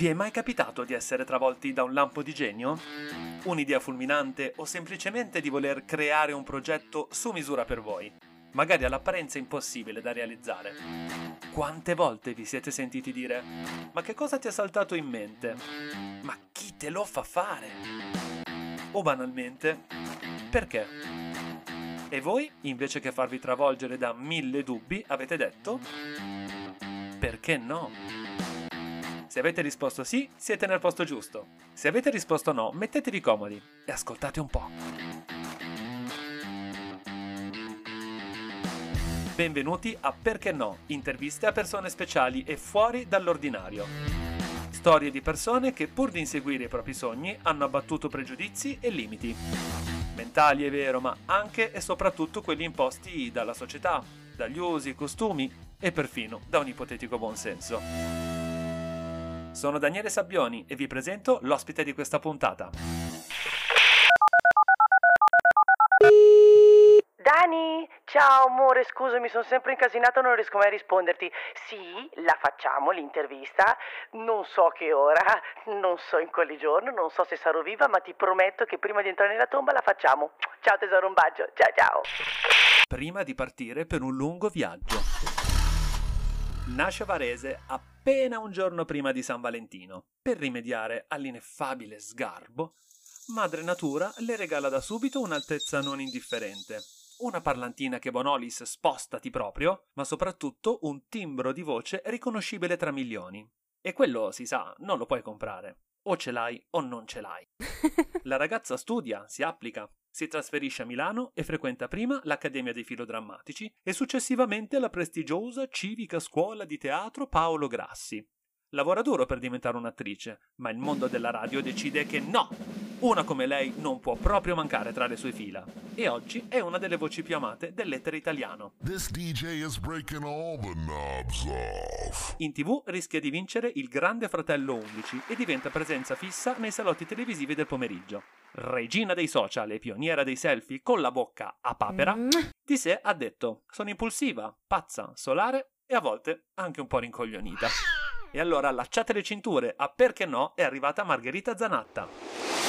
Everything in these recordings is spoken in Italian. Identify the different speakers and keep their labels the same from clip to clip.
Speaker 1: Vi è mai capitato di essere travolti da un lampo di genio? Un'idea fulminante o semplicemente di voler creare un progetto su misura per voi? Magari all'apparenza impossibile da realizzare. Quante volte vi siete sentiti dire Ma che cosa ti è saltato in mente? Ma chi te lo fa fare? O banalmente Perché? E voi, invece che farvi travolgere da mille dubbi, avete detto Perché no? Se avete risposto sì, siete nel posto giusto. Se avete risposto no, mettetevi comodi e ascoltate un po'. Benvenuti a Perché no, interviste a persone speciali e fuori dall'ordinario. Storie di persone che pur di inseguire i propri sogni hanno abbattuto pregiudizi e limiti. Mentali è vero, ma anche e soprattutto quelli imposti dalla società, dagli usi, costumi e perfino da un ipotetico buonsenso. Sono Daniele Sabbioni e vi presento l'ospite di questa puntata.
Speaker 2: Dani, ciao amore, scusami, sono sempre incasinato, non riesco mai a risponderti. Sì, la facciamo l'intervista, non so che ora, non so in quale giorno, non so se sarò viva, ma ti prometto che prima di entrare nella tomba la facciamo. Ciao tesoro, un bacio, ciao ciao.
Speaker 1: Prima di partire per un lungo viaggio nasce a Varese appena un giorno prima di San Valentino. Per rimediare all'ineffabile sgarbo, Madre Natura le regala da subito un'altezza non indifferente. Una parlantina che Bonolis spostati proprio, ma soprattutto un timbro di voce riconoscibile tra milioni. E quello, si sa, non lo puoi comprare. O ce l'hai o non ce l'hai. La ragazza studia, si applica, si trasferisce a Milano e frequenta prima l'Accademia dei Filodrammatici e successivamente la prestigiosa Civica Scuola di Teatro Paolo Grassi. Lavora duro per diventare un'attrice, ma il mondo della radio decide che no! Una come lei non può proprio mancare tra le sue fila. E oggi è una delle voci più amate dell'etere italiano. In tv rischia di vincere il Grande Fratello 11 e diventa presenza fissa nei salotti televisivi del pomeriggio. Regina dei social e pioniera dei selfie con la bocca a papera, mm. di sé ha detto: Sono impulsiva, pazza, solare e a volte anche un po' rincoglionita. E allora allacciate le cinture, a perché no è arrivata Margherita Zanatta.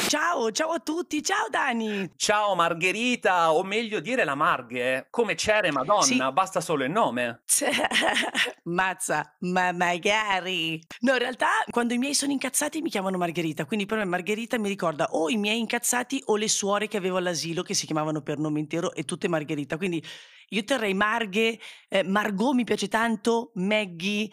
Speaker 2: Ciao, ciao a tutti, ciao Dani.
Speaker 1: Ciao Margherita, o meglio dire la Marghe, come c'era Madonna, sì. basta solo il nome.
Speaker 2: Mazza, ma magari. No, in realtà quando i miei sono incazzati mi chiamano Margherita, quindi per me Margherita mi ricorda o i miei incazzati o le suore che avevo all'asilo che si chiamavano per nome intero e tutte Margherita, quindi io terrei Marghe, eh, Margot mi piace tanto, Maggie,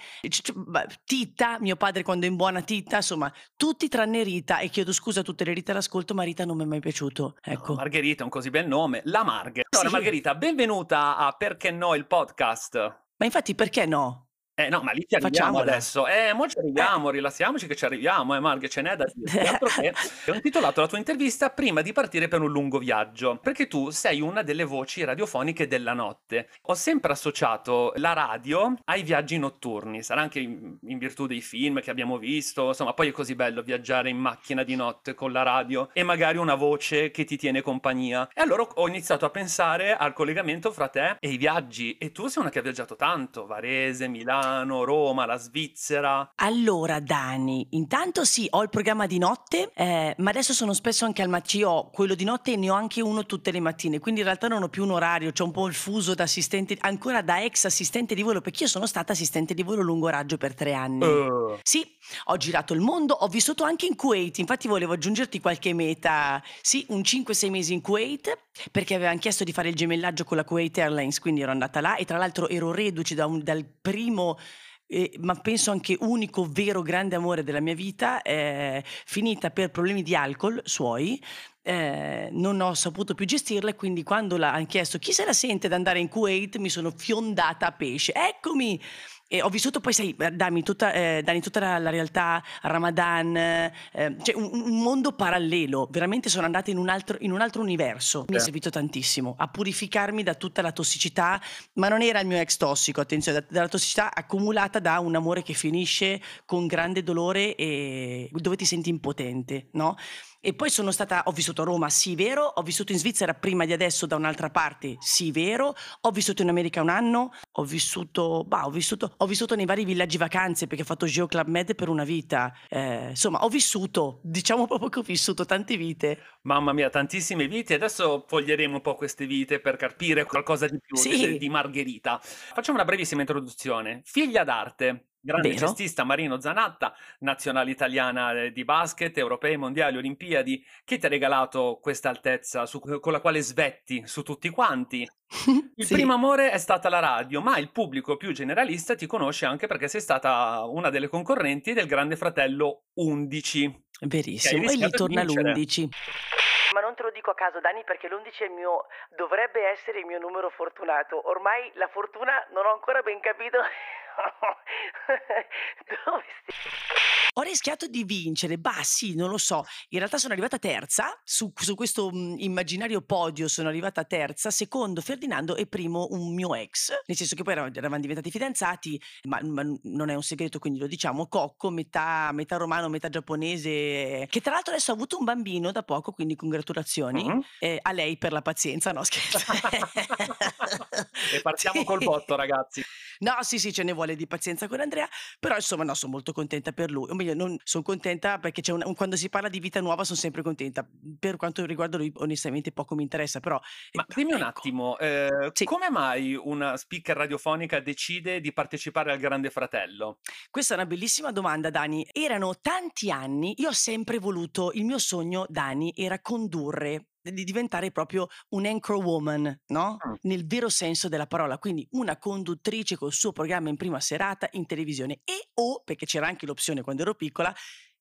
Speaker 2: Tita, mio padre quando è in buona Tita, insomma, tutti tranne Rita e chiedo scusa a tutte le Rita all'ascolto, ma Rita non mi è mai piaciuto. Ecco.
Speaker 1: Margherita è un così bel nome, la Marghe. Allora, sì. Margherita, benvenuta a Perché no il podcast.
Speaker 2: Ma infatti perché no?
Speaker 1: Eh no, ma lì ci arriviamo adesso. Eh, mo ci arriviamo, rilassiamoci che ci arriviamo, eh Marghe, ce n'è da dire. Altro che ho intitolato la tua intervista prima di partire per un lungo viaggio, perché tu sei una delle voci radiofoniche della notte. Ho sempre associato la radio ai viaggi notturni, sarà anche in, in virtù dei film che abbiamo visto, insomma, poi è così bello viaggiare in macchina di notte con la radio e magari una voce che ti tiene compagnia. E allora ho iniziato a pensare al collegamento fra te e i viaggi e tu sei una che ha viaggiato tanto, Varese, Milano, Milano, Roma, la Svizzera?
Speaker 2: Allora, Dani, intanto sì, ho il programma di notte, eh, ma adesso sono spesso anche al mattino, ho quello di notte e ne ho anche uno tutte le mattine, quindi in realtà non ho più un orario, c'è un po' il fuso da assistente, ancora da ex assistente di volo, perché io sono stata assistente di volo lungo raggio per tre anni. Uh. Sì, ho girato il mondo, ho vissuto anche in Kuwait, infatti volevo aggiungerti qualche meta, sì, un 5-6 mesi in Kuwait, perché avevano chiesto di fare il gemellaggio con la Kuwait Airlines, quindi ero andata là e tra l'altro ero reduce da un, dal primo eh, ma penso anche unico vero grande amore della mia vita, è finita per problemi di alcol suoi. Eh, non ho saputo più gestirla e quindi quando l'hanno chiesto chi se la sente ad andare in Kuwait mi sono fiondata a pesce. Eccomi! E ho vissuto poi, sai, Dani, tutta, eh, Dani, tutta la, la, realtà, Ramadan, eh, cioè un, un, mondo parallelo. Veramente sono andata in un altro, in un altro universo. Mi è servito tantissimo a purificarmi da tutta la tossicità, ma non era il mio ex tossico, attenzione, dalla tossicità accumulata da un amore che finisce con grande dolore e dove ti senti impotente, no? E poi sono stata, ho vissuto a Roma, sì, vero. Ho vissuto in Svizzera prima di adesso da un'altra parte, sì, vero. Ho vissuto in America un anno, ho vissuto, bah, ho vissuto, ho vissuto nei vari villaggi vacanze perché ho fatto Geo Club Med per una vita. Eh, insomma, ho vissuto, diciamo proprio che ho vissuto tante vite.
Speaker 1: Mamma mia, tantissime vite. Adesso foglieremo un po' queste vite per capire qualcosa di più
Speaker 2: Sì.
Speaker 1: di, di Margherita. Facciamo una brevissima introduzione. Figlia d'arte. Grande
Speaker 2: Vero.
Speaker 1: cestista Marino Zanatta, nazionale italiana eh, di basket, europei, mondiali, olimpiadi. Chi ti ha regalato questa altezza su- con la quale svetti su tutti quanti? Il
Speaker 2: Sì.
Speaker 1: primo amore è stata la radio, ma il pubblico più generalista ti conosce anche perché sei stata una delle concorrenti del Grande Fratello 11.
Speaker 2: Verissimo. E lì torna
Speaker 1: vincere.
Speaker 2: l'11. Ma non te lo dico a caso, Dani, perché l'11 è il mio. dovrebbe essere il mio numero fortunato. Ormai la fortuna non ho ancora ben capito. Dove stia? Ho rischiato di vincere, bah sì, non lo so. In realtà sono arrivata terza, su, su questo mh, immaginario podio sono arrivata terza, secondo Ferdinando e primo un mio ex, nel senso che poi eravamo, eravamo diventati fidanzati, ma, ma non è un segreto, quindi lo diciamo, cocco, metà, metà romano, metà giapponese, che tra l'altro adesso ha avuto un bambino da poco, quindi congratulazioni.
Speaker 1: Mhm.
Speaker 2: Eh, a lei per la pazienza, no scherzo.
Speaker 1: e partiamo col botto, ragazzi.
Speaker 2: No, sì, sì, ce ne vuole di pazienza con Andrea, però insomma no, sono molto contenta per lui. O meglio, non sono contenta perché c'è un, un- quando si parla di vita nuova sono sempre contenta. Per quanto riguarda lui, onestamente poco mi interessa, però...
Speaker 1: Ma
Speaker 2: eh,
Speaker 1: dimmi un
Speaker 2: ecco.
Speaker 1: attimo, eh,
Speaker 2: Sì.
Speaker 1: come mai una speaker radiofonica decide di partecipare al Grande Fratello?
Speaker 2: Questa è una bellissima domanda, Dani. Erano tanti anni, io ho sempre voluto, il mio sogno, Dani, era condurre di diventare proprio un anchor woman, no? Nel vero senso della parola, quindi una conduttrice col suo programma in prima serata in televisione e o, perché c'era anche l'opzione quando ero piccola,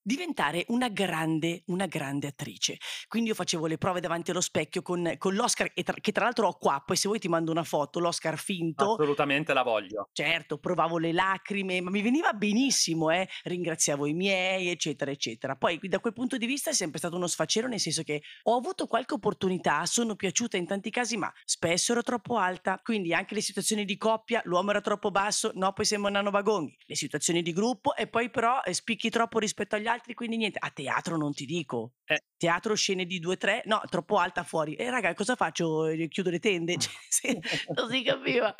Speaker 2: diventare una grande, una grande attrice. Quindi io facevo le prove davanti allo specchio con, con l'Oscar, tra- che tra l'altro ho qua, poi se vuoi ti mando una foto, l'Oscar finto,
Speaker 1: Assolutamente la voglio.
Speaker 2: Certo, provavo le lacrime, ma mi veniva benissimo, eh? ringraziavo i miei, eccetera, eccetera. Poi da quel punto di vista è sempre stato uno sfacelo, nel senso che ho avuto qualche opportunità, sono piaciuta in tanti casi, ma spesso ero troppo alta, quindi anche le situazioni di coppia, l'uomo era troppo basso, no, poi siamo nano vagonghi, le situazioni di gruppo e poi però eh, spicchi troppo rispetto agli altri, quindi niente, a teatro non ti dico.
Speaker 1: Eh.
Speaker 2: Teatro, scene di due, tre, no, troppo alta fuori. E raga, cosa faccio? Eh, Chiudo le tende? Cioè, non si capiva.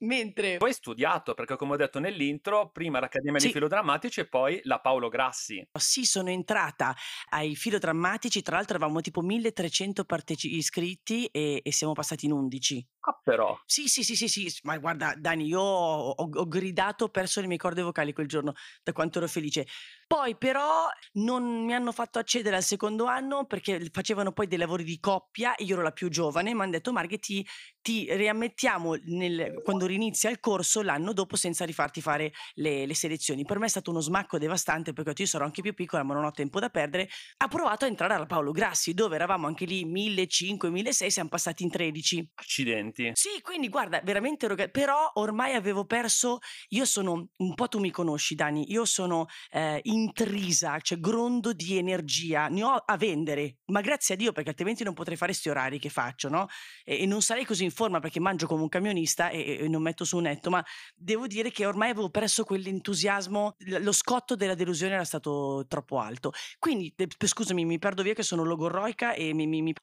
Speaker 2: Mentre...
Speaker 1: Poi studiato, perché come ho detto nell'intro, prima l'Accademia dei
Speaker 2: Sì.
Speaker 1: Filodrammatici e poi la Paolo Grassi.
Speaker 2: Sì, sono entrata ai filodrammatici, tra l'altro avevamo tipo 1300 parteci- iscritti e, e siamo passati in 11.
Speaker 1: Ah, però.
Speaker 2: Sì, sì, sì, sì, sì, ma guarda Dani, io ho, ho- ho gridato, ho perso le mie corde vocali quel giorno, da quanto ero felice. Poi però non mi hanno fatto accedere al secondo anno perché facevano poi dei lavori di coppia, e io ero la più giovane, mi hanno detto Marghe ti, ti riammettiamo nel- quando rinizia il corso l'anno dopo senza rifarti fare le, le selezioni. Per me è stato uno smacco devastante perché io sarò anche più piccola ma non ho tempo da perdere. Ha provato a entrare alla Paolo Grassi dove eravamo anche lì 1500, 1600, siamo passati in 13.
Speaker 1: Accidenti.
Speaker 2: Sì, quindi guarda, veramente eroga- però ormai avevo perso, io sono, un po' tu mi conosci Dani, io sono eh, intrisa, cioè grondo di energia, ne ho a vendere, ma grazie a Dio perché altrimenti non potrei fare sti orari che faccio, no? E, e non sarei così in forma perché mangio come un camionista e, e non metto su un netto, ma devo dire che ormai avevo perso quell'entusiasmo, lo scotto della delusione era stato troppo alto. Quindi, scusami, mi perdo via che sono logorroica e mi... mi, mi...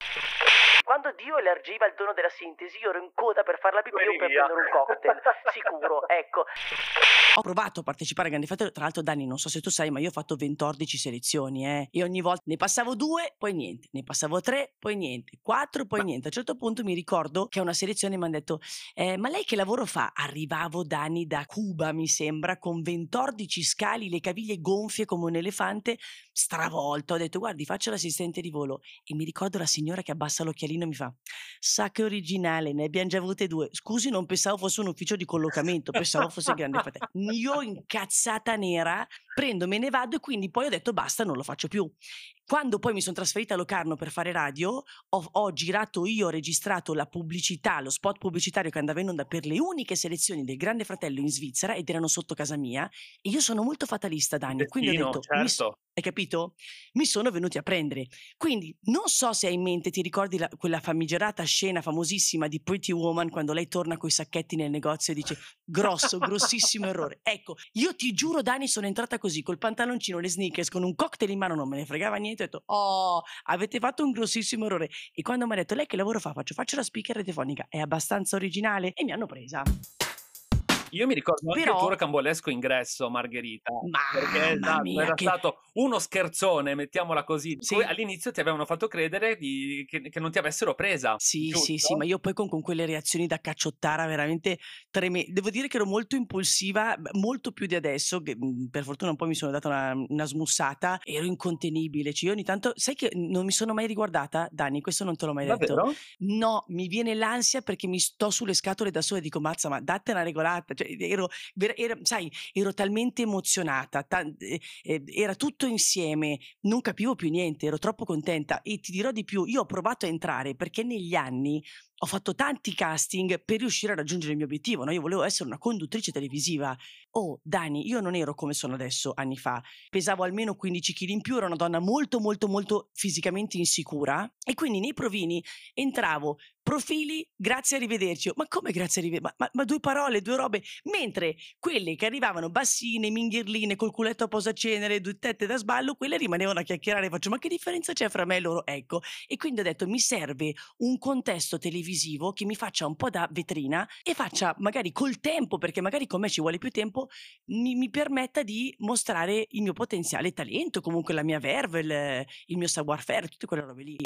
Speaker 2: Quando Dio elargiva il dono della sintesi, io ero in coda per fare la pipì o per prendere un cocktail, sicuro, ecco. Ho provato a partecipare a Grandi Fratello, tra l'altro Dani, non so se tu sai, ma io ho fatto 14 selezioni, eh, e ogni volta ne passavo due, poi niente, ne passavo tre, poi niente, quattro, poi
Speaker 1: Ma-
Speaker 2: niente. A un certo punto mi ricordo che a una selezione mi hanno detto, eh, ma lei che lavoro fa? Arrivavo Dani da Cuba, mi sembra, con 14 scali, le caviglie gonfie come un elefante, stravolta. Ho detto, guardi, faccio l'assistente di volo. E mi ricordo la signora che abbassa l'occhialino e mi fa, sa che originale, ne abbiamo già avute due. Scusi, non pensavo fosse un ufficio di collocamento, pensavo fosse grande fratello. Io incazzata nera, prendo, me ne vado e quindi poi ho detto basta, non lo faccio più. Quando poi mi sono trasferita a Locarno per fare radio, ho, ho girato io, ho registrato la pubblicità, lo spot pubblicitario che andava in onda per le uniche selezioni del Grande Fratello in Svizzera ed erano sotto casa mia. E io sono molto fatalista, Dani. Quindi ho detto, mi
Speaker 1: certo.
Speaker 2: hai capito? Mi sono venuti a prendere. Quindi non so se hai in mente, ti ricordi la- quella famigerata scena famosissima di Pretty Woman quando lei torna coi sacchetti nel negozio e dice grosso, grossissimo errore. Ecco, io ti giuro, Dani, sono entrata così, col pantaloncino, le sneakers, con un cocktail in mano, non me ne fregava niente. Ho detto, oh, avete fatto un grossissimo errore. E quando mi ha detto, lei che lavoro fa? Faccio, faccio la speaker radiofonica. È abbastanza originale? E mi hanno presa.
Speaker 1: Io mi ricordo anche
Speaker 2: Però-
Speaker 1: il tuo rocambolesco ingresso, Margherita. Perché
Speaker 2: Mamma
Speaker 1: esatto, era
Speaker 2: che-
Speaker 1: stato uno scherzone, mettiamola così.
Speaker 2: Sì.
Speaker 1: All'inizio ti avevano fatto credere di- che, che non ti avessero presa.
Speaker 2: Sì,
Speaker 1: giusto?
Speaker 2: sì, sì, ma io poi con, con quelle reazioni da cacciottara veramente tremende. Devo dire che ero molto impulsiva, molto più di adesso, che mh, per fortuna un po' mi sono data una, una smussata, ero incontenibile. Cioè, io ogni tanto, sai che non mi sono mai riguardata, Dani, questo non te l'ho mai detto.
Speaker 1: Davvero?
Speaker 2: No, mi viene l'ansia perché mi sto sulle scatole da sola e dico, mazza, ma date una regolata. Cioè, ero, ver- era- sai, ero talmente emozionata, ta- eh, eh, era tutto insieme, non capivo più niente, ero troppo contenta e ti dirò di più, io ho provato a entrare perché negli anni ho fatto tanti casting per riuscire a raggiungere il mio obiettivo, no? Io volevo essere una conduttrice televisiva. Oh, Dani, io non ero come sono adesso anni fa. Pesavo almeno 15 kg in più, ero una donna molto, molto, molto fisicamente insicura e quindi nei provini entravo profili, grazie, arrivederci. Ma come grazie, arrivederci? Ma, ma- ma due parole, due robe. Mentre quelle che arrivavano bassine, minghirline, col culetto a posacenere, due tette da sballo, quelle rimanevano a chiacchierare. Faccio, ma che differenza c'è fra me e loro? Ecco. E quindi ho detto, mi serve un contesto televisivo che mi faccia un po' da vetrina e faccia magari col tempo, perché magari con me ci vuole più tempo, mi, mi permetta di mostrare il mio potenziale talento, comunque la mia verve, il, il mio savoir-faire, tutte quelle robe lì.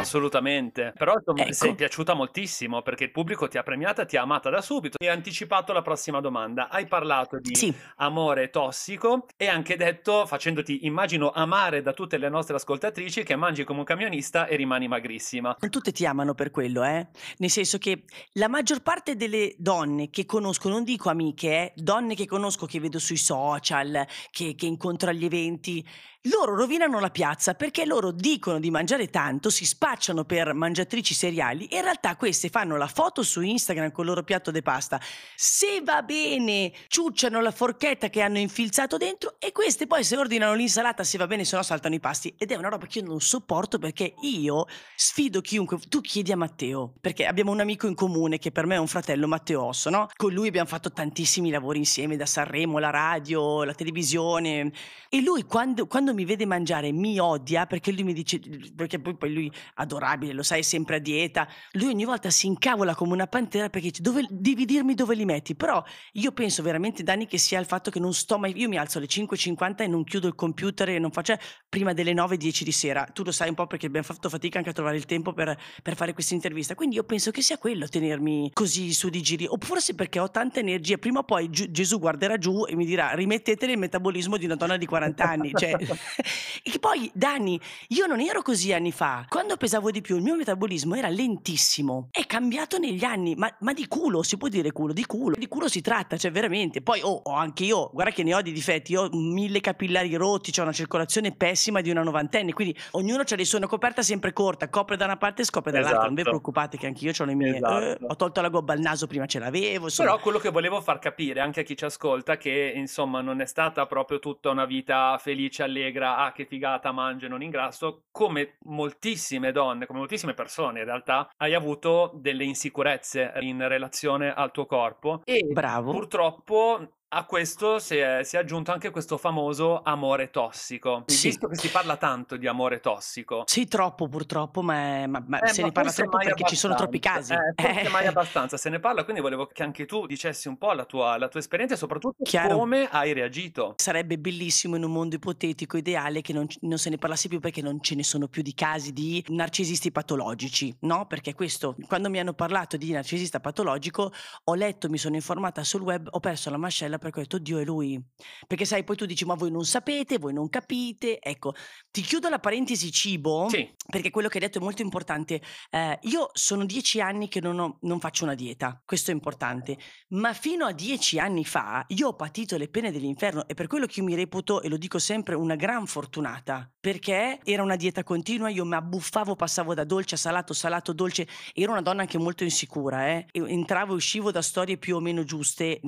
Speaker 1: Assolutamente. Però insomma,
Speaker 2: Ecco.
Speaker 1: sei piaciuta moltissimo perché il pubblico ti ha premiata, ti ha amata da subito. E hai anticipato la prossima domanda. Hai parlato di
Speaker 2: Sì,
Speaker 1: amore tossico e anche detto, facendoti immagino amare da tutte le nostre ascoltatrici, che mangi come un camionista e rimani magrissima.
Speaker 2: non tutte ti amano per quello, eh? Nel senso che la maggior parte delle donne che conosco, non dico amiche, eh, donne che conosco, che vedo sui social, che, che incontro agli eventi, loro rovinano la piazza perché loro dicono di mangiare tanto, si spacciano per mangiatrici seriali e in realtà queste fanno la foto su Instagram con il loro piatto di pasta. Se va bene, ciucciano la forchetta che hanno infilzato dentro e queste poi se ordinano l'insalata, se va bene, se no saltano i pasti. Ed è una roba che io non sopporto perché io sfido chiunque. Tu chiedi a Matteo, perché abbiamo un amico in comune che per me è un fratello Matteo Osso, no? Con lui abbiamo fatto tantissimi lavori insieme, da Sanremo, la radio, la televisione. E lui quando, quando mi vede mangiare mi odia perché lui mi dice, perché poi, poi lui adorabile, lo sai, è sempre a dieta. Lui ogni volta si incavola come una pantera perché dice, dove, devi dirmi dove li metti. Però io penso veramente, Dani, che sia il fatto che non sto mai, io mi alzo alle 5.50 e non chiudo il computer e non faccio prima delle 9.10 di sera. Tu lo sai un po' perché abbiamo fatto fatica anche a trovare il tempo per, per fare questa intervista. Quindi io penso che sia quello tenermi così su di giri. O forse perché ho tanta energia. Prima o poi Gesù guarderà giù e mi dirà rimettetele il metabolismo di una donna di 40 anni. Cioè, e poi, Dani, io non ero così anni fa. Quando pesavo di più, il mio metabolismo era lentissimo. È cambiato negli anni, ma, ma di culo, si può dire culo, di culo. Di culo si tratta, cioè veramente. Poi oh, ho anche io, guarda che ne ho di difetti, io ho mille capillari rotti, ho una circolazione pessima di una novantenne, quindi ognuno ha le sue, una coperta sempre corta, copre da una parte e scopre dall'altra. Non vi
Speaker 1: Esatto.
Speaker 2: preoccupate che anche io ho le mie.
Speaker 1: Esatto.
Speaker 2: eh, ho tolto la gobba al naso, prima ce l'avevo. Insomma.
Speaker 1: Però quello che volevo far capire anche a chi ci ascolta che insomma non è stata proprio tutta una vita felice, allegra, ah che figata mangio, non ingrasso, come moltissime donne, come moltissime persone in realtà, hai avuto delle insicurezze in relazione al tuo corpo e
Speaker 2: Bravo.
Speaker 1: purtroppo a questo si è, si è aggiunto anche questo famoso amore tossico.
Speaker 2: Sì.
Speaker 1: Visto che si parla tanto di amore tossico,
Speaker 2: Sì, troppo purtroppo, ma, ma- ma
Speaker 1: eh,
Speaker 2: se
Speaker 1: ma
Speaker 2: ne parla troppo perché ci sono troppi casi.
Speaker 1: Eh, forse
Speaker 2: Eh.
Speaker 1: mai abbastanza se ne parla, quindi volevo che anche tu dicessi un po' la tua, la tua esperienza e soprattutto
Speaker 2: Chiaro.
Speaker 1: come hai reagito.
Speaker 2: Sarebbe bellissimo in un mondo ipotetico ideale che non, non se ne parlasse più perché non ce ne sono più di casi di narcisisti patologici, no? Perché questo, quando mi hanno parlato di narcisista patologico, ho letto, mi sono informata sul web, ho perso la mascella perché ho detto, Dio è lui. Perché sai, poi tu dici, ma voi non sapete, voi non capite. Ecco, ti chiudo la parentesi cibo,
Speaker 1: Sì,
Speaker 2: perché quello che hai detto è molto importante. Eh, io sono dieci anni che non, ho- non faccio una dieta, questo è importante, ma fino a dieci anni fa io ho patito le pene dell'inferno e per quello che io mi reputo, e lo dico sempre, una gran fortunata, perché era una dieta continua, io mi abbuffavo, passavo da dolce a salato, salato, dolce, ero una donna anche molto insicura, eh. Entravo e uscivo da storie più o meno giuste,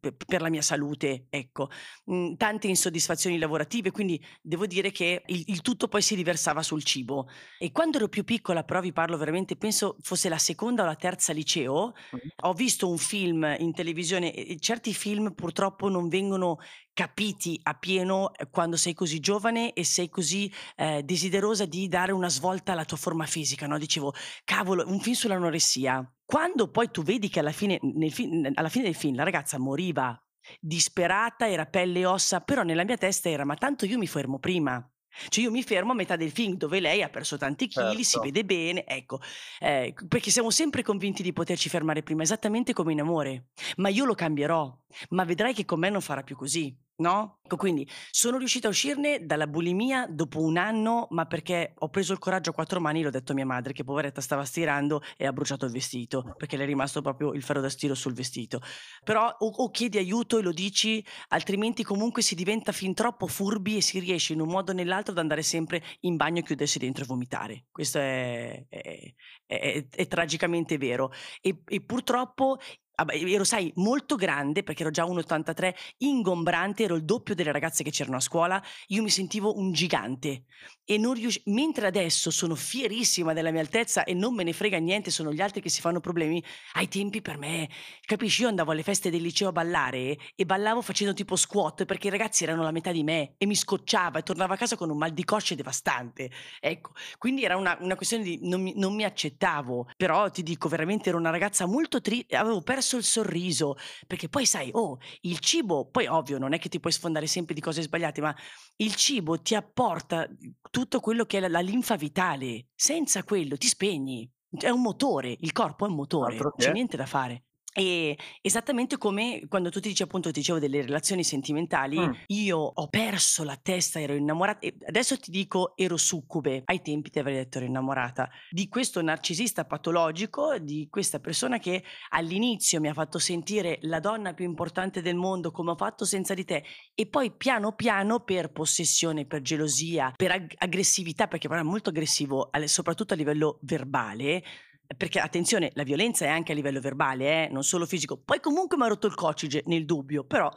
Speaker 2: per, la mia salute, ecco, mh, tante insoddisfazioni lavorative, quindi devo dire che il, il, tutto poi si riversava sul cibo. E quando ero più piccola, però vi parlo veramente, penso fosse la seconda o la terza liceo, ho visto un film in televisione e certi film purtroppo non vengono capiti a pieno eh, quando sei così giovane e sei così eh, desiderosa di dare una svolta alla tua forma fisica, no? Dicevo, cavolo, un film sull'anoressia. Quando poi tu vedi che alla fine, film, alla fine del film la ragazza moriva disperata, era pelle e ossa, però nella mia testa era, ma tanto io mi fermo prima. Cioè io mi fermo a metà del film dove lei ha perso tanti chili, certo. si vede bene, ecco, eh, perché siamo sempre convinti di poterci fermare prima, esattamente come in amore, ma io lo cambierò, ma vedrai che con me non farà più così. No? Ecco, quindi sono riuscita a uscirne dalla bulimia dopo un anno, ma perché ho preso il coraggio a quattro mani, l'ho detto a mia madre che poveretta stava stirando e ha bruciato il vestito, perché le è rimasto proprio il ferro da stiro sul vestito. Però o, o chiedi aiuto e lo dici, altrimenti comunque si diventa fin troppo furbi e si riesce in un modo o nell'altro ad andare sempre in bagno, chiudersi dentro e vomitare. Questo è, è, è, è tragicamente vero. E, e purtroppo ero sai molto grande perché ero già 1,83, ingombrante, ero il doppio delle ragazze che c'erano a scuola, io mi sentivo un gigante e non riuscivo, mentre adesso sono fierissima della mia altezza e non me ne frega niente, sono gli altri che si fanno problemi, ai tempi per me, capisci, io andavo alle feste del liceo a ballare e ballavo facendo tipo squat perché i ragazzi erano la metà di me e mi scocciava e tornavo a casa con un mal di cosce devastante, ecco, quindi era una, una questione di non mi, non mi accettavo, però ti dico veramente ero una ragazza molto triste, avevo perso perso il sorriso, perché poi sai, oh, il cibo, poi ovvio, non è che ti puoi sfondare sempre di cose sbagliate, ma il cibo ti apporta tutto quello che è la, la linfa vitale. Senza quello ti spegni. È un motore, il corpo è un motore, non c'è niente da fare. E esattamente come quando tu ti dici appunto, ti dicevo delle relazioni sentimentali, mm. io ho perso la testa, ero innamorata, e adesso ti dico ero succube, ai tempi ti avrei detto ero innamorata, di questo narcisista patologico, di questa persona che all'inizio mi ha fatto sentire la donna più importante del mondo come ho fatto senza di te e poi piano piano per possessione, per gelosia, per ag- aggressività, perché era molto aggressivo, soprattutto a livello verbale, perché attenzione, la violenza è anche a livello verbale, eh, non solo fisico. Poi comunque mi ha rotto il coccige nel dubbio, però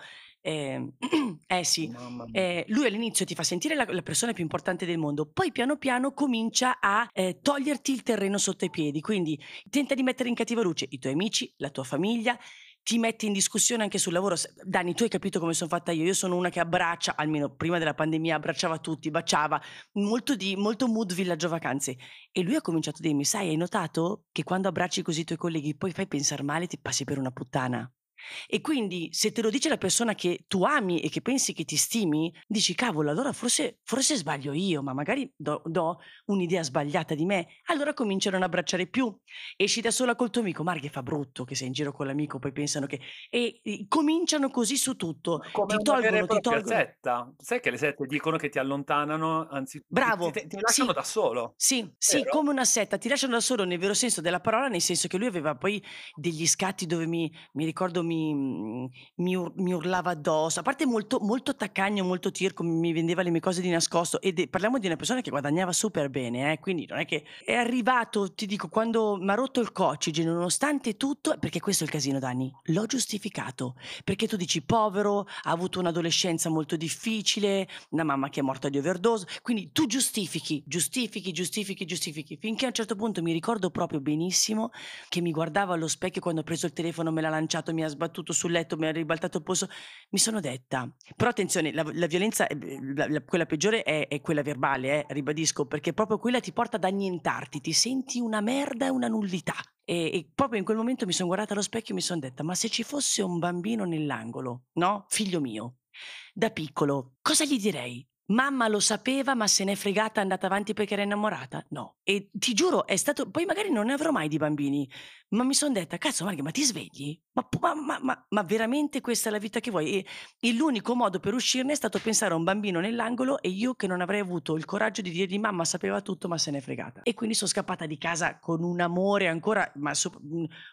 Speaker 2: eh, eh sì, eh, lui all'inizio ti fa sentire la, la, persona più importante del mondo, poi piano piano comincia a eh, toglierti il terreno sotto i piedi, quindi tenta di mettere in cattiva luce i tuoi amici, la tua famiglia, ti metti in discussione anche sul lavoro. Dani, tu hai capito come sono fatta io. Io sono una che abbraccia, almeno prima della pandemia, abbracciava tutti, baciava, molto, di, molto mood villaggio vacanze. E lui ha cominciato a dirmi, sai, hai notato che quando abbracci così i tuoi colleghi poi fai pensare male, ti passi per una puttana. E quindi se te lo dice la persona che tu ami e che pensi che ti stimi, dici cavolo, allora forse, forse sbaglio io, ma magari do, do, un'idea sbagliata di me. Allora cominciano a non abbracciare più. Esci da sola col tuo amico, ma che fa brutto che sei in giro con l'amico, poi pensano che... E, e cominciano così su tutto.
Speaker 1: Come ti tolgono, ti tolgono. Setta. Sai che le sette dicono che ti allontanano, anzi
Speaker 2: Bravo.
Speaker 1: ti, ti, ti lasciano
Speaker 2: sì.
Speaker 1: da solo.
Speaker 2: Sì, sì, come una setta, ti lasciano da solo nel vero senso della parola, nel senso che lui aveva poi degli scatti dove mi, mi ricordo mi mi, mi, ur, mi, urlava addosso, a parte molto, molto taccagno, molto tirco, mi vendeva le mie cose di nascosto ed parliamo di una persona che guadagnava super bene, eh, quindi non è che è arrivato, ti dico, quando mi ha rotto il coccige, nonostante tutto, perché questo è il casino Dani, l'ho giustificato, perché tu dici povero, ha avuto un'adolescenza molto difficile, una mamma che è morta di overdose, quindi tu giustifichi, giustifichi, giustifichi, giustifichi, finché a un certo punto mi ricordo proprio benissimo che mi guardava allo specchio quando ho preso il telefono, me l'ha lanciato, mi ha sbattuto sul letto, mi ha ribaltato il polso, mi sono detta, però attenzione, la, la violenza, la, la, quella peggiore è, è quella verbale, eh, ribadisco, perché proprio quella ti porta ad annientarti, ti senti una merda e una nullità. E, e, proprio in quel momento mi sono guardata allo specchio e mi sono detta, ma se ci fosse un bambino nell'angolo, no? Figlio mio, da piccolo, cosa gli direi? Mamma lo sapeva, ma se n'è fregata, è andata avanti perché era innamorata? No. E ti giuro, è stato. Poi magari non ne avrò mai di bambini, ma mi sono detta, cazzo, Marghe, ma ti svegli? Ma, ma, ma, ma, veramente questa è la vita che vuoi? E, e, l'unico modo per uscirne è stato pensare a un bambino nell'angolo e io che non avrei avuto il coraggio di dirgli mamma sapeva tutto, ma se n'è fregata. E quindi sono scappata di casa con un amore ancora, ma so,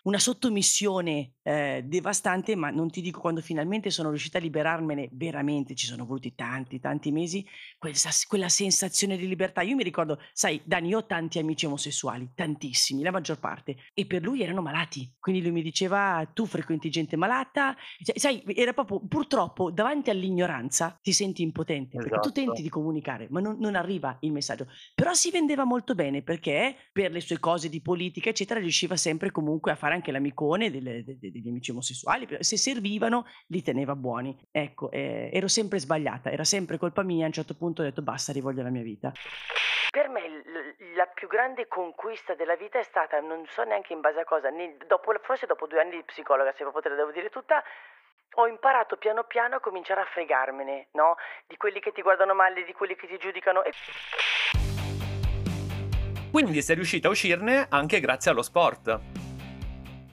Speaker 2: una sottomissione eh, devastante, ma non ti dico quando finalmente sono riuscita a liberarmene, veramente ci sono voluti tanti, tanti mesi quella, quella sensazione di libertà. Io mi ricordo, sai, Dani, io ho tanti amici omosessuali, tantissimi, la maggior parte, e per lui erano malati. Quindi lui mi diceva, tu frequenti gente malata, cioè, sai, era proprio, purtroppo, davanti all'ignoranza ti senti impotente, perché tu tenti esatto. di comunicare, ma non, non arriva il messaggio. Però si vendeva molto bene perché per le sue cose di politica, eccetera, riusciva sempre comunque a fare anche l'amicone delle, delle, degli amici omosessuali. Se servivano, li teneva buoni. Ecco, eh, ero sempre sbagliata, era sempre colpa mia. A un certo punto ho detto basta, rivoglio la mia vita. Per me l- la più grande conquista della vita è stata, non so neanche in base a cosa, dopo, forse dopo due anni di psicologa, se proprio te la devo dire tutta, ho imparato piano piano a cominciare a fregarmene, no? Di quelli che ti guardano male, di quelli che ti giudicano. E...
Speaker 1: Quindi sei riuscita a uscirne anche grazie allo sport.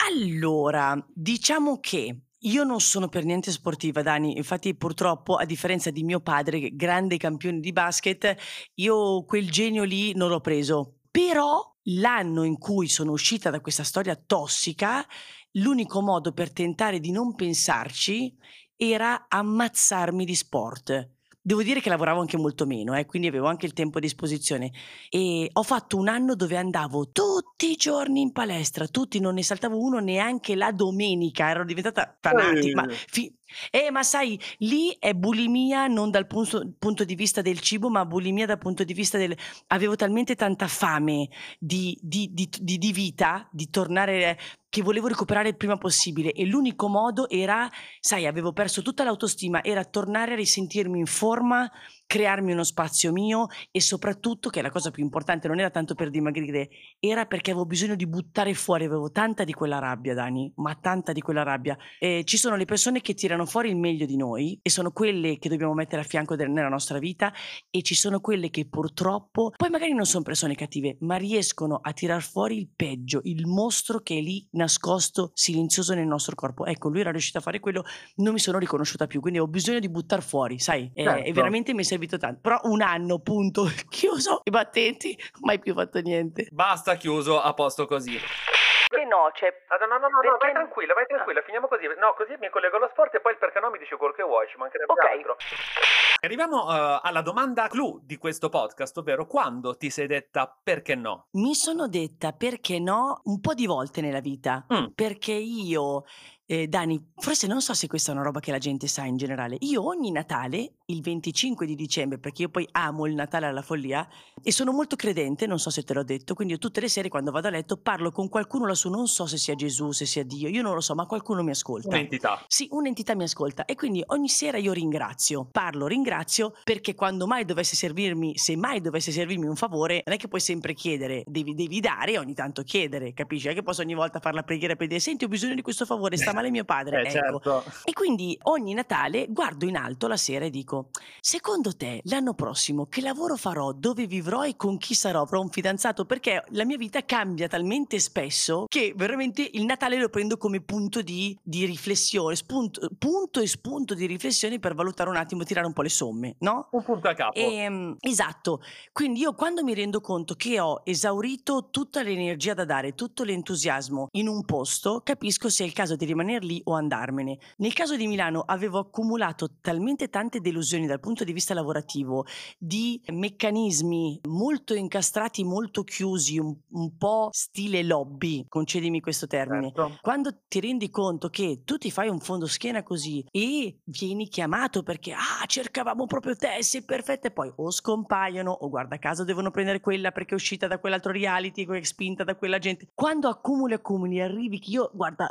Speaker 2: Allora, diciamo che io non sono per niente sportiva, Dani. Infatti, purtroppo, a differenza di mio padre, grande campione di basket, io quel genio lì non l'ho preso. Però l'anno in cui sono uscita da questa storia tossica, l'unico modo per tentare di non pensarci era ammazzarmi di sport. Devo dire che lavoravo anche molto meno, eh, quindi avevo anche il tempo a disposizione. E ho fatto un anno dove andavo tutti i giorni in palestra, tutti, non ne saltavo uno neanche la domenica, ero diventata fanatica. Ma fi- eh, ma sai, lì è bulimia non dal punto, punto, di vista del cibo, ma bulimia dal punto di vista del... Avevo talmente tanta fame di, di, di, di vita, di tornare, che volevo recuperare il prima possibile. E l'unico modo era, sai, avevo perso tutta l'autostima, era tornare a risentirmi in forma crearmi uno spazio mio e soprattutto, che è la cosa più importante, non era tanto per dimagrire, era perché avevo bisogno di buttare fuori, avevo tanta di quella rabbia, Dani, ma tanta di quella rabbia. E ci sono le persone che tirano fuori il meglio di noi e sono quelle che dobbiamo mettere a fianco de- nella nostra vita e ci sono quelle che purtroppo, poi magari non sono persone cattive, ma riescono a tirar fuori il peggio, il mostro che è lì nascosto, silenzioso nel nostro corpo. Ecco, lui era riuscito a fare quello, non mi sono riconosciuta più, quindi ho bisogno di buttare fuori, sai? Certo. E, e veramente mi è servito tanto. Però un anno, punto, chiuso i battenti, mai più fatto niente.
Speaker 1: Basta, chiuso, a posto così.
Speaker 2: Che no, cioè...
Speaker 1: Ah, no, no, no, no, vai tranquilla, vai tranquilla, ah. finiamo così. No, così mi collego allo sport e poi il perché no mi dice quello che vuoi, ci mancherebbe okay. altro. Arriviamo uh, alla domanda clou di questo podcast, ovvero quando ti sei detta perché no?
Speaker 2: Mi sono detta perché no un po' di volte nella vita, mm. perché io eh, Dani, forse non so se questa è una roba che la gente sa in generale. Io ogni Natale, il 25 di dicembre, perché io poi amo il Natale alla follia e sono molto credente, non so se te l'ho detto, quindi io tutte le sere quando vado a letto parlo con qualcuno lassù, non so se sia Gesù, se sia Dio, io non lo so, ma qualcuno mi ascolta.
Speaker 1: Un'entità.
Speaker 2: Sì, un'entità mi ascolta e quindi ogni sera io ringrazio, parlo, ringrazio perché quando mai dovesse servirmi, se mai dovesse servirmi un favore, non è che puoi sempre chiedere, devi, devi dare ogni tanto chiedere, capisci? Non è che posso ogni volta fare la preghiera per dire senti ho bisogno di questo favore, sta male mio padre.
Speaker 1: Eh, ecco. certo.
Speaker 2: E quindi ogni Natale guardo in alto la sera e dico, secondo te l'anno prossimo che lavoro farò, dove vivrò e con chi sarò? Avrò un fidanzato? Perché la mia vita cambia talmente spesso che veramente il Natale lo prendo come punto di, di riflessione, spunto, punto e spunto di riflessione per valutare un attimo, tirare un po' le somme, no?
Speaker 1: Un punto a capo.
Speaker 2: E, ehm, esatto. Quindi io quando mi rendo conto che ho esaurito tutta l'energia da dare, tutto l'entusiasmo in un posto, capisco se è il caso di rimanere lì o andarmene. Nel caso di Milano avevo accumulato talmente tante delusioni dal punto di vista lavorativo, di meccanismi molto incastrati, molto chiusi, un, un po' stile lobby, concedimi questo termine. Certo. Quando ti rendi conto che tu ti fai un fondo schiena così e vieni chiamato perché ah, cercavamo proprio te, sei perfetta e poi o scompaiono o guarda caso devono prendere quella perché è uscita da quell'altro reality, è spinta da quella gente. Quando accumuli accumuli arrivi che io guarda,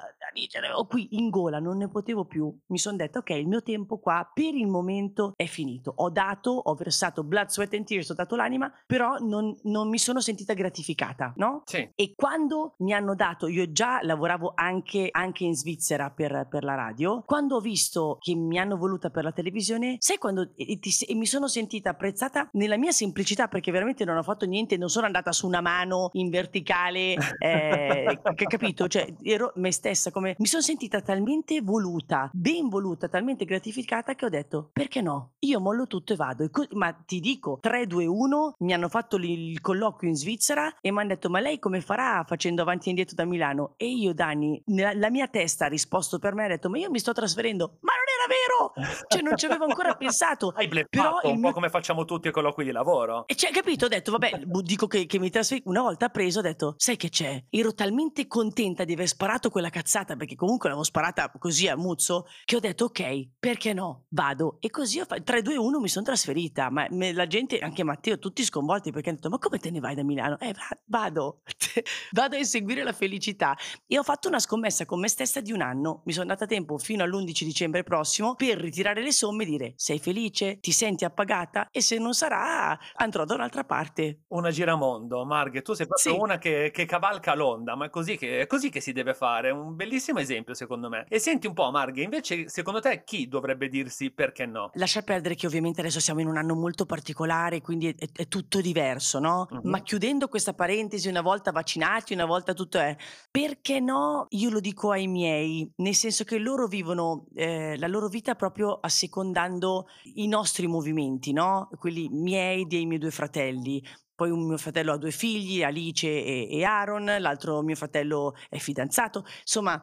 Speaker 2: ce l'avevo qui in gola, non ne potevo più. Mi sono detto, ok, il mio tempo qua per il momento è finito. Ho dato, ho versato blood, sweat and tears, ho dato l'anima, però non, non mi sono sentita gratificata, no?
Speaker 1: Sì.
Speaker 2: E quando mi hanno dato, io già lavoravo anche, anche in Svizzera per, per, la radio, quando ho visto che mi hanno voluta per la televisione, sai quando e, ti, e mi sono sentita apprezzata nella mia semplicità perché veramente non ho fatto niente, non sono andata su una mano in verticale, eh, capito? Cioè ero me stessa come mi sono sentita talmente voluta, ben voluta, talmente gratificata che ho detto perché no? Io mollo tutto e vado. E co- ma ti dico, 3, 2, 1, mi hanno fatto il, il colloquio in Svizzera e mi hanno detto ma lei come farà facendo avanti e indietro da Milano? E io Dani, nella, la mia testa ha risposto per me, ha detto ma io mi sto trasferendo, ma non era vero! Cioè, non ci avevo ancora pensato.
Speaker 1: Hai bleffato un po' come facciamo tutti con qui di lavoro.
Speaker 2: E cioè, capito? Ho detto, vabbè, dico che, che mi trasferisco. Una volta preso, ho detto, sai che c'è? Ero talmente contenta di aver sparato quella cazzata, perché comunque l'avevo sparata così a muzzo, che ho detto, ok, perché no? Vado. E così ho fatto, 3, 2, 1 mi sono trasferita. Ma la gente, anche Matteo, tutti sconvolti, perché hanno detto, ma come te ne vai da Milano? Eh, vado. vado a inseguire la felicità. E ho fatto una scommessa con me stessa di un anno. Mi sono data tempo fino all'11 dicembre prossimo per ritirare le somme e dire, sei felice? Ti senti appagata? E se non sarà, andrò da un'altra parte.
Speaker 1: Una giramondo, Marghe, tu sei proprio sì. una che, che, cavalca l'onda, ma è così, che, è così che si deve fare. Un bellissimo esempio, secondo me. E senti un po', Marghe, invece, secondo te chi dovrebbe dirsi perché no?
Speaker 2: Lascia perdere che ovviamente adesso siamo in un anno molto particolare, quindi è, è tutto diverso, no? Uh-huh. Ma chiudendo questa parentesi, una volta vaccinati, una volta tutto è, perché no? Io lo dico ai miei, nel senso che loro vivono eh, la loro vita proprio assecondando i nostri movimenti, no? Quelli miei, dei miei due fratelli. Poi un mio fratello ha due figli, Alice e, e Aaron, l'altro mio fratello è fidanzato. Insomma,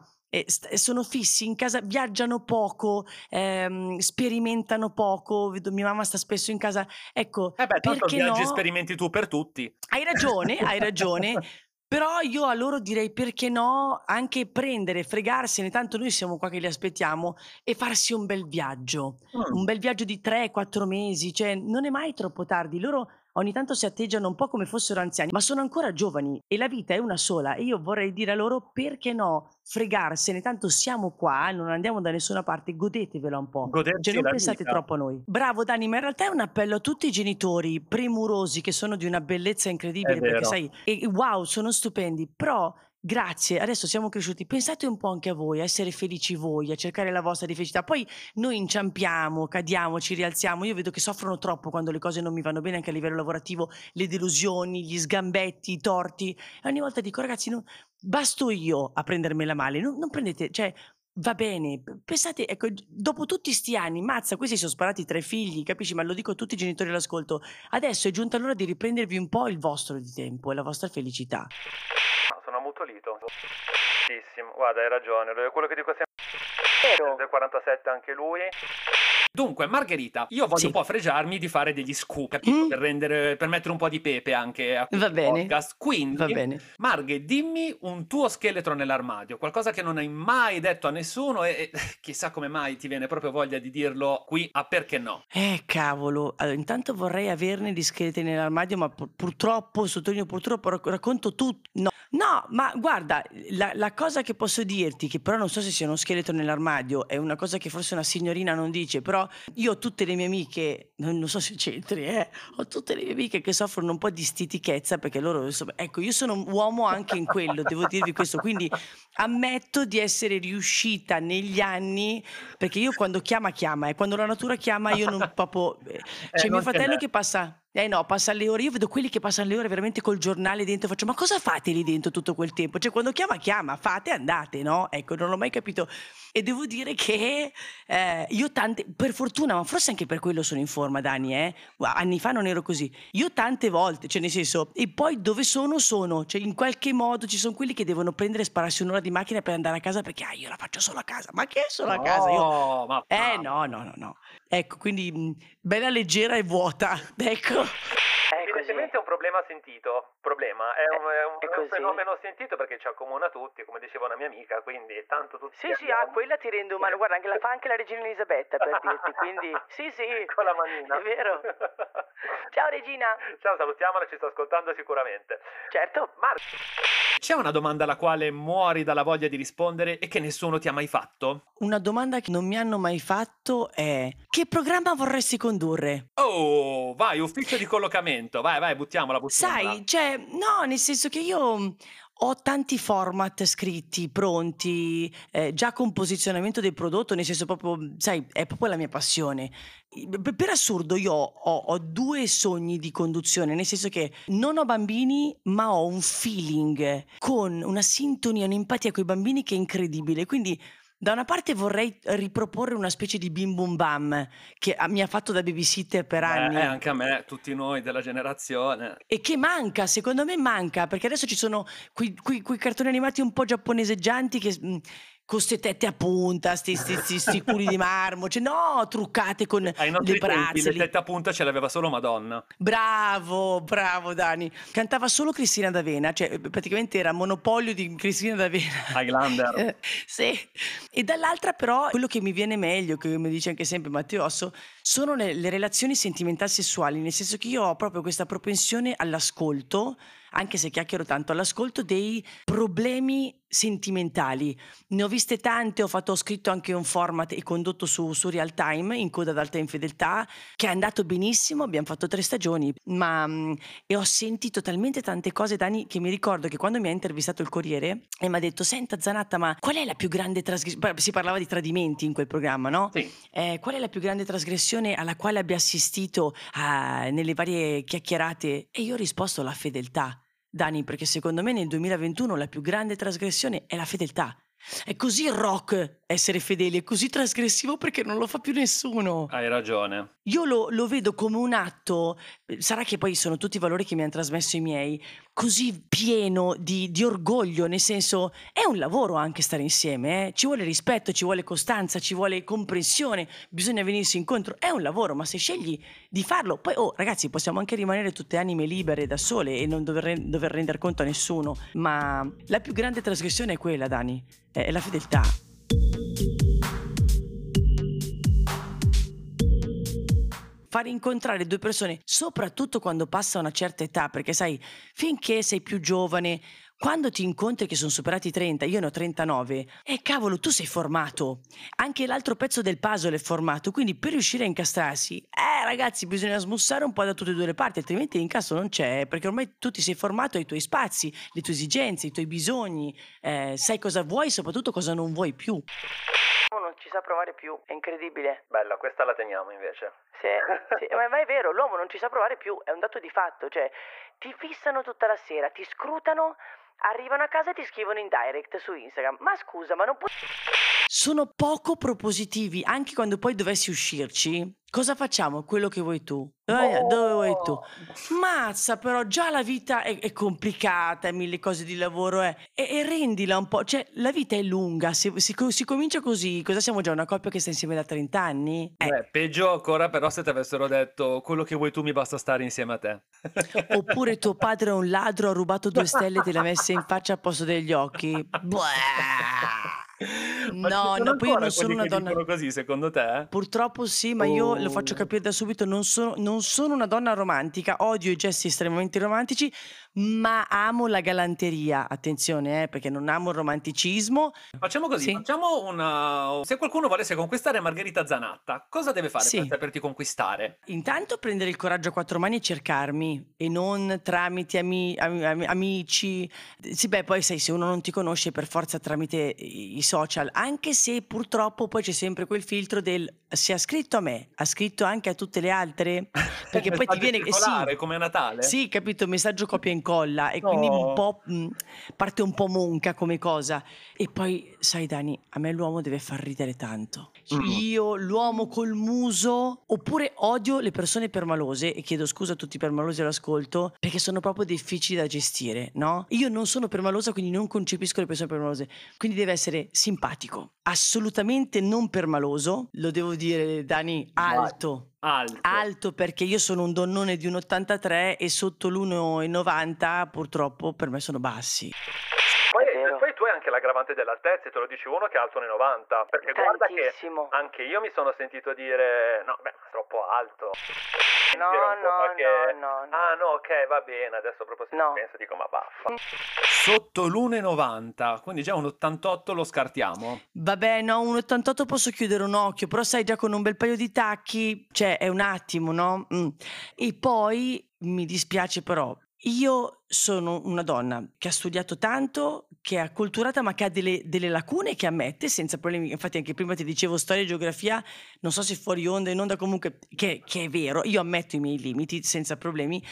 Speaker 2: sono fissi in casa, viaggiano poco, ehm, sperimentano poco. Vedo, mia mamma sta spesso in casa. Ecco,
Speaker 1: eh beh, tanto
Speaker 2: perché
Speaker 1: viaggi
Speaker 2: no?
Speaker 1: sperimenti tu per tutti.
Speaker 2: Hai ragione, hai ragione. Però io a loro direi perché no, anche prendere, fregarsene, tanto noi siamo qua che li aspettiamo, e farsi un bel viaggio, mm. un bel viaggio di 3-4 mesi, cioè non è mai troppo tardi. Loro ogni tanto si atteggiano un po' come fossero anziani, ma sono ancora giovani e la vita è una sola e io vorrei dire a loro perché no fregarsene, tanto siamo qua, non andiamo da nessuna parte, godetevela un po'.
Speaker 1: Goderci
Speaker 2: cioè non pensate
Speaker 1: vita.
Speaker 2: troppo a noi. Bravo Dani, ma in realtà è un appello a tutti i genitori premurosi che sono di una bellezza incredibile perché sai, e, wow, sono stupendi, però Grazie, adesso siamo cresciuti, pensate un po' anche a voi, a essere felici voi, a cercare la vostra felicità. Poi noi inciampiamo, cadiamo, ci rialziamo. Io vedo che soffrono troppo quando le cose non mi vanno bene anche a livello lavorativo, le delusioni, gli sgambetti, i torti. E ogni volta dico ragazzi, non, basto io a prendermela male, non, non prendete, cioè Va bene, pensate, ecco, dopo tutti sti anni, mazza, questi sono sparati tre figli, capisci? Ma lo dico a tutti i genitori all'ascolto. Adesso è giunta l'ora di riprendervi un po' il vostro di tempo e la vostra felicità
Speaker 1: sono ammutolito. Guarda, hai ragione, quello che dico sempre. Del 47 anche lui. Dunque, Margherita, io voglio sì. un po' fregiarmi di fare degli scoop, capito? Mm. Per, rendere, per mettere un po' di pepe anche a questo podcast. Quindi,
Speaker 2: Va bene.
Speaker 1: Marghe, dimmi un tuo scheletro nell'armadio, qualcosa che non hai mai detto a nessuno e, e chissà come mai ti viene proprio voglia di dirlo qui a perché no.
Speaker 2: Eh, cavolo. Allora, intanto vorrei averne di scheletri nell'armadio, ma pur- purtroppo, sottolineo purtroppo, racconto tutto. No. No, ma guarda, la, la cosa che posso dirti, che però non so se sia uno scheletro nell'armadio, è una cosa che forse una signorina non dice, però io ho tutte le mie amiche, non so se c'entri, eh, ho tutte le mie amiche che soffrono un po' di stitichezza perché loro, insomma, ecco, io sono un uomo anche in quello, devo dirvi questo, quindi ammetto di essere riuscita negli anni, perché io quando chiama chiama e quando la natura chiama io non proprio... Eh, c'è eh, mio fratello che passa eh no, passa le ore. Io vedo quelli che passano le ore veramente col giornale dentro. Faccio, ma cosa fate lì dentro tutto quel tempo? Cioè, quando chiama, chiama, fate, andate, no? Ecco, non l'ho mai capito. E devo dire che eh, io tante, per fortuna, ma forse anche per quello sono in forma, Dani, eh? Anni fa non ero così. Io tante volte, cioè nel senso, e poi dove sono, sono. Cioè, in qualche modo ci sono quelli che devono prendere e spararsi un'ora di macchina per andare a casa perché, ah, io la faccio solo a casa. Ma che solo a casa? Io...
Speaker 1: ma...
Speaker 2: Eh, no, no, no, no. Ecco, quindi mh, bella leggera e vuota. Ecco.
Speaker 1: Evidentemente è un problema sentito. Problema, è un, è un, è un fenomeno sentito perché ci accomuna tutti, come diceva una mia amica, quindi tanto tutti.
Speaker 2: Sì, sì, ah, quella ti rende umano. Guarda, anche la fa anche la regina Elisabetta per dirti, quindi sì, sì.
Speaker 1: Con la manina.
Speaker 2: È vero. Ciao regina.
Speaker 1: Ciao, salutiamola, ci sta ascoltando sicuramente.
Speaker 2: Certo.
Speaker 1: Mar- c'è una domanda alla quale muori dalla voglia di rispondere e che nessuno ti ha mai fatto?
Speaker 2: Una domanda che non mi hanno mai fatto è che programma vorresti condurre?
Speaker 1: Oh, vai, ufficio di collocamento, vai, vai, buttiamola, buttiamola.
Speaker 2: Sai, cioè, no, nel senso che io ho tanti format scritti, pronti, eh, già con posizionamento del prodotto, nel senso proprio, sai, è proprio la mia passione. Per assurdo io ho, ho due sogni di conduzione, nel senso che non ho bambini, ma ho un feeling con una sintonia, un'empatia con i bambini che è incredibile. Quindi da una parte vorrei riproporre una specie di bim bum bam che mi ha fatto da babysitter per anni.
Speaker 1: Eh, anche a me, tutti noi della generazione.
Speaker 2: E che manca, secondo me manca, perché adesso ci sono quei, quei, quei cartoni animati un po' giapponeseggianti che, con ste tette a punta, sti, sti, sti, sti culi di marmo, cioè no, truccate con
Speaker 1: Ai
Speaker 2: le brazze.
Speaker 1: le tette a punta ce l'aveva solo Madonna.
Speaker 2: Bravo, bravo Dani. Cantava solo Cristina D'Avena, cioè praticamente era monopolio di Cristina D'Avena.
Speaker 1: Highlander.
Speaker 2: Eh, sì, e dall'altra però quello che mi viene meglio, che mi dice anche sempre Matteo Osso, sono le, le relazioni sentimentali sessuali, nel senso che io ho proprio questa propensione all'ascolto, anche se chiacchiero tanto, all'ascolto dei problemi sentimentali. Ne ho viste tante, ho, fatto, ho scritto anche un format e condotto su, su Real Time, in coda ad alta infedeltà, che è andato benissimo, abbiamo fatto tre stagioni, ma mm, e ho sentito talmente tante cose, Dani, che mi ricordo che quando mi ha intervistato il Corriere e mi ha detto, senta Zanatta, ma qual è la più grande trasgressione? Si parlava di tradimenti in quel programma, no?
Speaker 1: Sì.
Speaker 2: Eh, qual è la più grande trasgressione alla quale abbia assistito ah, nelle varie chiacchierate? E io ho risposto la fedeltà. Dani, perché secondo me nel 2021 la più grande trasgressione è la fedeltà. È così rock essere fedeli, è così trasgressivo perché non lo fa più nessuno.
Speaker 1: Hai ragione.
Speaker 2: Io lo, lo vedo come un atto, eh, sarà che poi sono tutti i valori che mi hanno trasmesso i miei, così pieno di, di orgoglio, nel senso è un lavoro anche stare insieme, eh? ci vuole rispetto, ci vuole costanza, ci vuole comprensione, bisogna venirsi incontro, è un lavoro, ma se scegli di farlo, poi oh ragazzi possiamo anche rimanere tutte anime libere da sole e non dover, dover rendere conto a nessuno, ma la più grande trasgressione è quella, Dani, è la fedeltà. Fare incontrare due persone, soprattutto quando passa una certa età, perché sai, finché sei più giovane, quando ti incontri che sono superati i 30, io ne ho 39, e cavolo, tu sei formato. Anche l'altro pezzo del puzzle è formato, quindi per riuscire a incastrarsi, eh ragazzi, bisogna smussare un po' da tutte e due le parti, altrimenti l'incasso non c'è, perché ormai tu ti sei formato ai tuoi spazi, le tue esigenze, i tuoi bisogni, eh, sai cosa vuoi, soprattutto cosa non vuoi più. Ci sa provare più, è incredibile.
Speaker 1: Bella, questa la teniamo invece.
Speaker 2: Sì, sì, ma, ma è vero, l'uomo non ci sa provare più, è un dato di fatto, cioè ti fissano tutta la sera, ti scrutano, arrivano a casa e ti scrivono in direct su Instagram. Ma scusa, ma non puoi... Sono poco propositivi, anche quando poi dovessi uscirci. Cosa facciamo? Quello che vuoi tu. Eh, Dove vuoi tu? Mazza, però già la vita è, è complicata, mille cose di lavoro, eh. e, e rendila un po'. Cioè, la vita è lunga, si, si si comincia così. Cosa siamo già una coppia che sta insieme da 30 anni? Eh,
Speaker 1: Beh, peggio ancora però se ti avessero detto quello che vuoi tu mi basta stare insieme a te.
Speaker 2: Oppure tuo padre è un ladro, ha rubato due stelle e te le ha messe in faccia a posto degli occhi. Buah. No, no, poi io non sono una donna.
Speaker 1: così, secondo te?
Speaker 2: Purtroppo sì, ma io lo faccio
Speaker 1: Oh.
Speaker 2: capire da subito, non sono, non sono una donna romantica, odio i gesti estremamente romantici, ma amo la galanteria. Attenzione, eh, perché non amo il romanticismo.
Speaker 1: Facciamo così,
Speaker 2: Sì.
Speaker 1: facciamo una... Se qualcuno volesse conquistare Margherita Zanatta, cosa deve fare
Speaker 2: Sì.
Speaker 1: per saperti conquistare?
Speaker 2: Intanto prendere il coraggio a quattro mani e cercarmi e non tramite ami- ami- ami- amici. Sì, beh, poi sai, se uno non ti conosce per forza tramite i social, anche se purtroppo poi c'è sempre quel filtro del se ha scritto a me, ha scritto anche a tutte le altre, perché poi ti viene... eh, Sì,
Speaker 1: come a Natale?
Speaker 2: Sì, capito, messaggio copia e incolla e quindi un po' mh, parte un po' monca come cosa. E poi, sai Dani, a me l'uomo deve far ridere tanto.
Speaker 1: Mm.
Speaker 2: Io, l'uomo col muso, oppure odio le persone permalose, e chiedo scusa a tutti i permalosi all'ascolto, perché sono proprio difficili da gestire, no? Io non sono permalosa, quindi non concepisco le persone permalose. Quindi deve essere simpatico, assolutamente non permaloso, lo devo dire Dani, alto.
Speaker 1: Alto.
Speaker 2: Alto perché io sono un donnone di un 83 e sotto l'1,90 purtroppo per me sono bassi.
Speaker 1: Poi,
Speaker 2: vero.
Speaker 1: Poi anche l'aggravante dell'altezza, e te lo dici uno che è alto 1,90. Perché guarda che
Speaker 2: Tantissimo.
Speaker 1: anche io mi sono sentito dire: No, beh, troppo alto.
Speaker 2: No, no,
Speaker 1: perché-
Speaker 2: no, no, no.
Speaker 1: Ah, no, ok, va bene. Adesso proprio se
Speaker 2: No.
Speaker 1: penso dico: Ma vaffa. Sotto l'1,90, quindi già un 88 lo scartiamo.
Speaker 2: Vabbè, no, un 88 posso chiudere un occhio, però sai già con un bel paio di tacchi, cioè è un attimo, no? Mm. E poi mi dispiace però, io sono una donna che ha studiato tanto, che è acculturata, ma che ha delle, delle lacune che ammette senza problemi. Infatti, anche prima ti dicevo storia e geografia, non so se fuori onda, in onda comunque, che, che è vero, io ammetto i miei limiti senza problemi.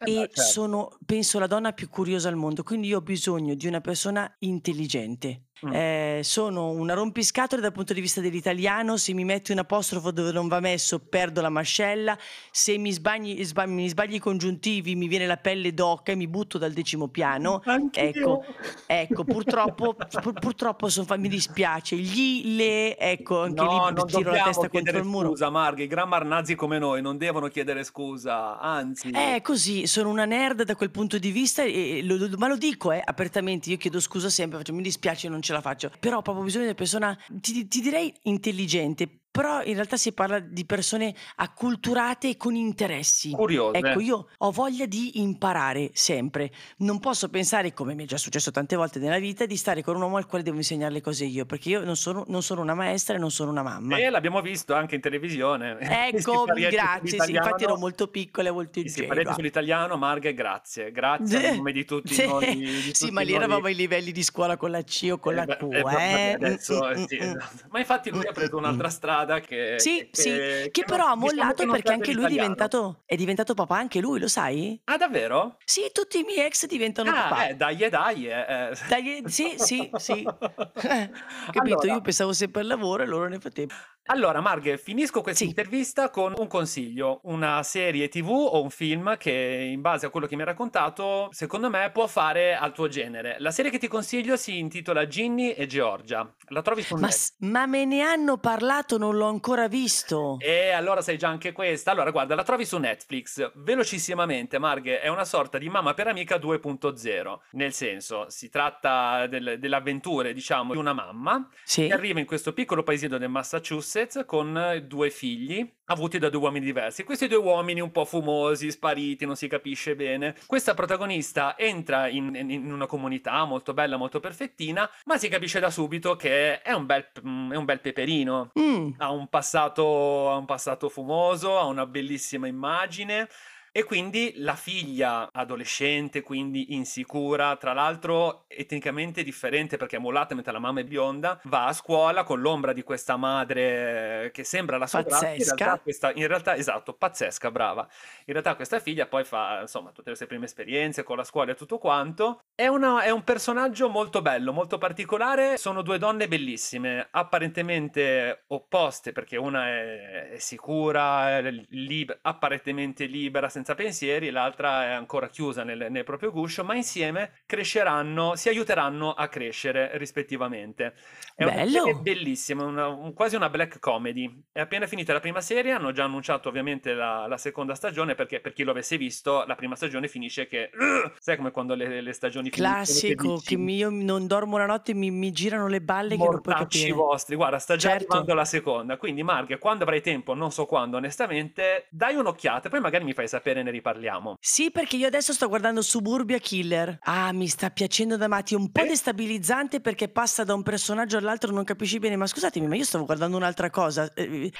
Speaker 1: Eh
Speaker 2: E
Speaker 1: beh, certo.
Speaker 2: sono, penso, la donna più curiosa al mondo, quindi io ho bisogno di una persona intelligente. Mm. Eh, sono una rompiscatole dal punto di vista dell'italiano, se mi metti un apostrofo dove non va messo perdo la mascella, se mi sbagli, sbagli, mi sbagli i congiuntivi mi viene la pelle d'oca e mi butto dal decimo piano.
Speaker 1: Anch'io.
Speaker 2: Ecco, ecco purtroppo, pur, purtroppo son, mi dispiace. Gli, le, ecco, anche
Speaker 1: no,
Speaker 2: lì tiro la testa contro il muro.
Speaker 1: Scusa Marghi, i grammar nazi come noi non devono chiedere scusa, anzi...
Speaker 2: È così, sono una nerd da quel punto di vista, e lo, ma lo dico eh, apertamente, io chiedo scusa sempre, faccio, mi dispiace, non ce la faccio, però ho proprio bisogno di una persona, ti, ti direi intelligente, però in realtà si parla di persone acculturate e con interessi.
Speaker 1: Curiose.
Speaker 2: Ecco, io ho voglia di imparare sempre. Non posso pensare, come mi è già successo tante volte nella vita, di stare con un uomo al quale devo insegnare le cose io, perché io non sono, non sono una maestra e non sono una mamma.
Speaker 1: E l'abbiamo visto anche in televisione.
Speaker 2: Ecco, grazie. Sì, infatti ero molto piccola e molto ingenua.
Speaker 1: Si sull'italiano, Marghe, grazie. Grazie a nome di tutti sì. noi. Di
Speaker 2: sì,
Speaker 1: tutti
Speaker 2: ma lì eravamo ai livelli di scuola con la C o con eh, la Q. Eh,
Speaker 1: eh? Adesso, mm, sì. mm, mm. Ma infatti lui ha preso un'altra strada strada che,
Speaker 2: sì,
Speaker 1: che,
Speaker 2: sì, che, che però ha diciamo mollato diciamo perché anche lui è diventato, è diventato papà, anche lui, lo sai?
Speaker 1: Ah, davvero?
Speaker 2: Sì, tutti i miei ex diventano
Speaker 1: ah,
Speaker 2: papà.
Speaker 1: Eh, dai, dai. Eh.
Speaker 2: dai sì, sì, sì. Capito? Allora. Io pensavo sempre al lavoro e loro nel frattempo.
Speaker 1: Allora, Marghe, finisco questa
Speaker 2: Sì.
Speaker 1: intervista con un consiglio, una serie TV o un film che, in base a quello che mi hai raccontato, secondo me può fare al tuo genere. La serie che ti consiglio si intitola Ginny e Georgia. La trovi su
Speaker 2: Ma,
Speaker 1: Netflix.
Speaker 2: ma me ne hanno parlato, non l'ho ancora visto.
Speaker 1: E allora sai già anche questa. Allora, guarda, la trovi su Netflix. Velocissimamente, Marghe, è una sorta di mamma per amica 2.0. Nel senso, si tratta del- delle avventure, diciamo, di una mamma
Speaker 2: Sì?
Speaker 1: che arriva in questo piccolo paesino del Massachusetts con due figli avuti da due uomini diversi. Questi due uomini un po' fumosi, spariti, non si capisce bene. Questa protagonista entra in, in una comunità molto bella, molto perfettina, ma si capisce da subito che è un bel, è un bel peperino.
Speaker 2: Mm.
Speaker 1: Ha un, passato, ha un passato fumoso, ha una bellissima immagine. E quindi la figlia adolescente, quindi insicura, tra l'altro etnicamente differente perché è mulata mentre la mamma è bionda, va a scuola con l'ombra di questa madre che sembra la sua
Speaker 2: Pazzesca.
Speaker 1: In realtà, questa, in realtà, esatto, pazzesca, brava. In realtà questa figlia poi fa, insomma, tutte le sue prime esperienze con la scuola e tutto quanto. È, una, è un personaggio molto bello, molto particolare. Sono due donne bellissime, apparentemente opposte perché una è, è sicura, è lib- apparentemente libera, senza pensieri, l'altra è ancora chiusa nel, nel, proprio guscio, ma insieme cresceranno, si aiuteranno a crescere rispettivamente. È
Speaker 2: Bello.
Speaker 1: una bellissima, una, un, quasi una black comedy. È appena finita la prima serie, hanno già annunciato ovviamente la, la seconda stagione, perché per chi lo avesse visto, la prima stagione finisce che... Uh, sai come quando le, le stagioni
Speaker 2: Classico,
Speaker 1: che,
Speaker 2: che io non dormo una notte e mi, mi girano le balle che non puoi capire.
Speaker 1: vostri, guarda, sta già
Speaker 2: certo.
Speaker 1: arrivando la seconda. Quindi Marghe, quando avrai tempo, non so quando onestamente, dai un'occhiata, poi magari mi fai sapere ne riparliamo.
Speaker 2: Sì, perché io adesso sto guardando Suburbia Killer. Ah, mi sta piacendo da matti. Un po'
Speaker 1: Eh?
Speaker 2: destabilizzante perché passa da un personaggio all'altro, non capisci bene. Ma scusatemi, ma io stavo guardando un'altra cosa. Eh,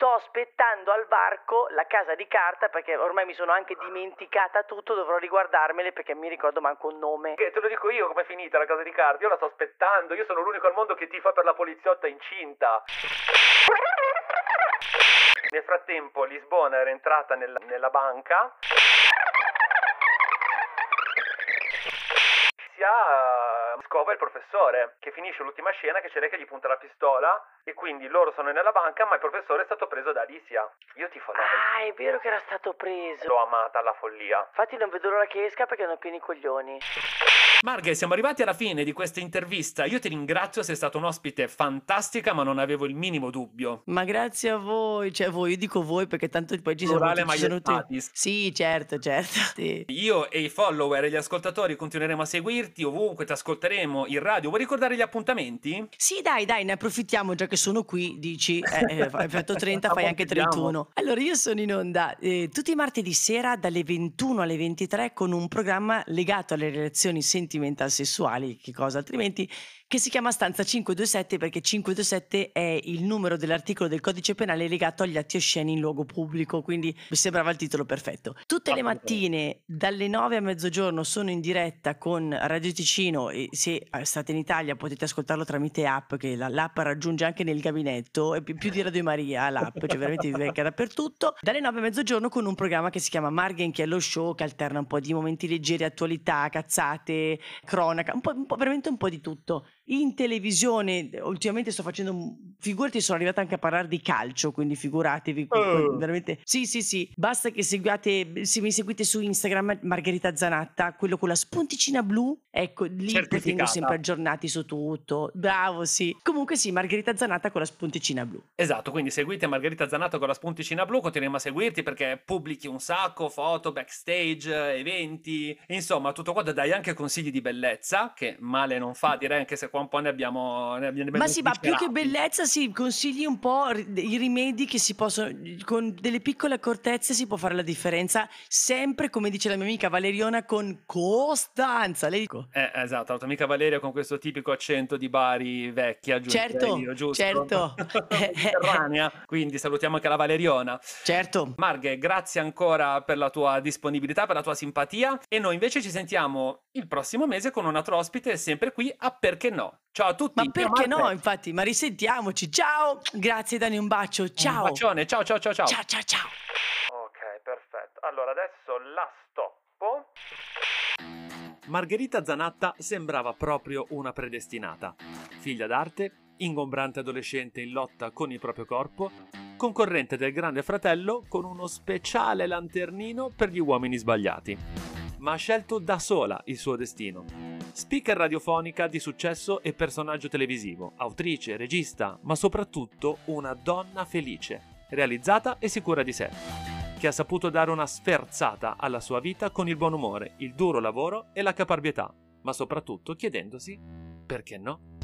Speaker 2: Sto aspettando al varco la casa di carta perché ormai mi sono anche dimenticata tutto, dovrò riguardarmele perché mi ricordo manco un nome.
Speaker 1: Che te lo dico io com'è finita la casa di carta, io la sto aspettando, io sono l'unico al mondo che tifa per la poliziotta incinta. Nel frattempo Lisbona era entrata nella, nella banca. Sia uh, scova il professore, che finisce l'ultima scena che c'è lei che gli punta la pistola e quindi loro sono nella banca ma il professore è stato preso da Alicia. Io ti lei.
Speaker 2: Ah, è vero che era stato preso.
Speaker 1: L'ho amata alla follia.
Speaker 2: Infatti non vedo l'ora che esca perché hanno pieni i coglioni.
Speaker 1: Marghe, siamo arrivati alla fine di questa intervista. Io ti ringrazio, sei stato un ospite fantastica, ma non avevo il minimo dubbio.
Speaker 2: Ma grazie a voi, cioè voi, io dico voi perché tanto poi ci sono,
Speaker 1: Plurale
Speaker 2: ci sono tutti. Sì, certo, certo. Sì.
Speaker 1: Io e i follower e gli ascoltatori continueremo a seguirti ovunque, ti ascolteremo in radio. Vuoi ricordare gli appuntamenti?
Speaker 2: Sì, dai, dai, ne approfittiamo già che sono qui, dici, eh, eh, hai fatto 30, fai anche 31. Allora, io sono in onda eh, tutti i martedì sera dalle 21 alle 23 con un programma legato alle relazioni sentimentali sessuali, che cosa altrimenti, che si chiama Stanza 527 perché 527 è il numero dell'articolo del codice penale legato agli atti osceni in luogo pubblico, quindi mi sembrava il titolo perfetto. Tutte le mattine dalle 9 a mezzogiorno sono in diretta con Radio Ticino e se state in Italia potete ascoltarlo tramite app, che la, l'app raggiunge anche nel gabinetto, e più, di Radio Maria l'app, cioè veramente vi becca dappertutto. Dalle 9 a mezzogiorno con un programma che si chiama Margen che è lo show, che alterna un po' di momenti leggeri, attualità, cazzate, cronaca, un po', un po', veramente un po' di tutto. In televisione, ultimamente sto facendo, figurati sono arrivata anche a parlare di calcio, quindi figuratevi,
Speaker 1: Oh.
Speaker 2: veramente, sì sì sì, basta che seguiate, se mi seguite su Instagram, Margherita Zanatta, quello con la spunticina blu, ecco, lì tengo sempre aggiornati su tutto, bravo sì, comunque sì, Margherita Zanatta con la spunticina blu.
Speaker 1: Esatto, quindi seguite Margherita Zanato con la spunticina blu, continuiamo a seguirti perché pubblichi un sacco, foto, backstage, eventi, insomma tutto quanto, dai anche consigli di bellezza, che male non fa, direi anche se qua un po' ne abbiamo... Ne abbiamo
Speaker 2: Ma sì, ma più che bellezza, sì, consigli un po' i rimedi che si possono, con delle piccole accortezze si può fare la differenza, sempre come dice la mia amica Valeriona, con costanza. Lei dico,
Speaker 1: Eh, esatto, la tua amica Valeria con questo tipico accento di Bari vecchia, giusto?
Speaker 2: Certo,
Speaker 1: Io, giusto?
Speaker 2: certo.
Speaker 1: Quindi salutiamo anche la Valeriona.
Speaker 2: certo,
Speaker 1: Marghe, grazie ancora per la tua disponibilità, per la tua simpatia e noi invece ci sentiamo il prossimo mese con un altro ospite sempre qui a Perché No. Ciao a tutti.
Speaker 2: ma perché no? Infatti, ma risentiamoci. Ciao, grazie Dani, un bacio. Ciao.
Speaker 1: Un bacione, ciao ciao ciao ciao.
Speaker 2: Ciao, ciao, ciao.
Speaker 1: Ok, perfetto. Allora adesso la stoppo. Margherita Zanatta sembrava proprio una predestinata. Figlia d'arte, ingombrante adolescente in lotta con il proprio corpo, concorrente del grande fratello con uno speciale lanternino per gli uomini sbagliati. Ma ha scelto da sola il suo destino. Speaker radiofonica di successo e personaggio televisivo, autrice, regista, ma soprattutto una donna felice, realizzata e sicura di sé che ha saputo dare una sferzata alla sua vita con il buon umore, il duro lavoro e la caparbietà, ma soprattutto chiedendosi perché no?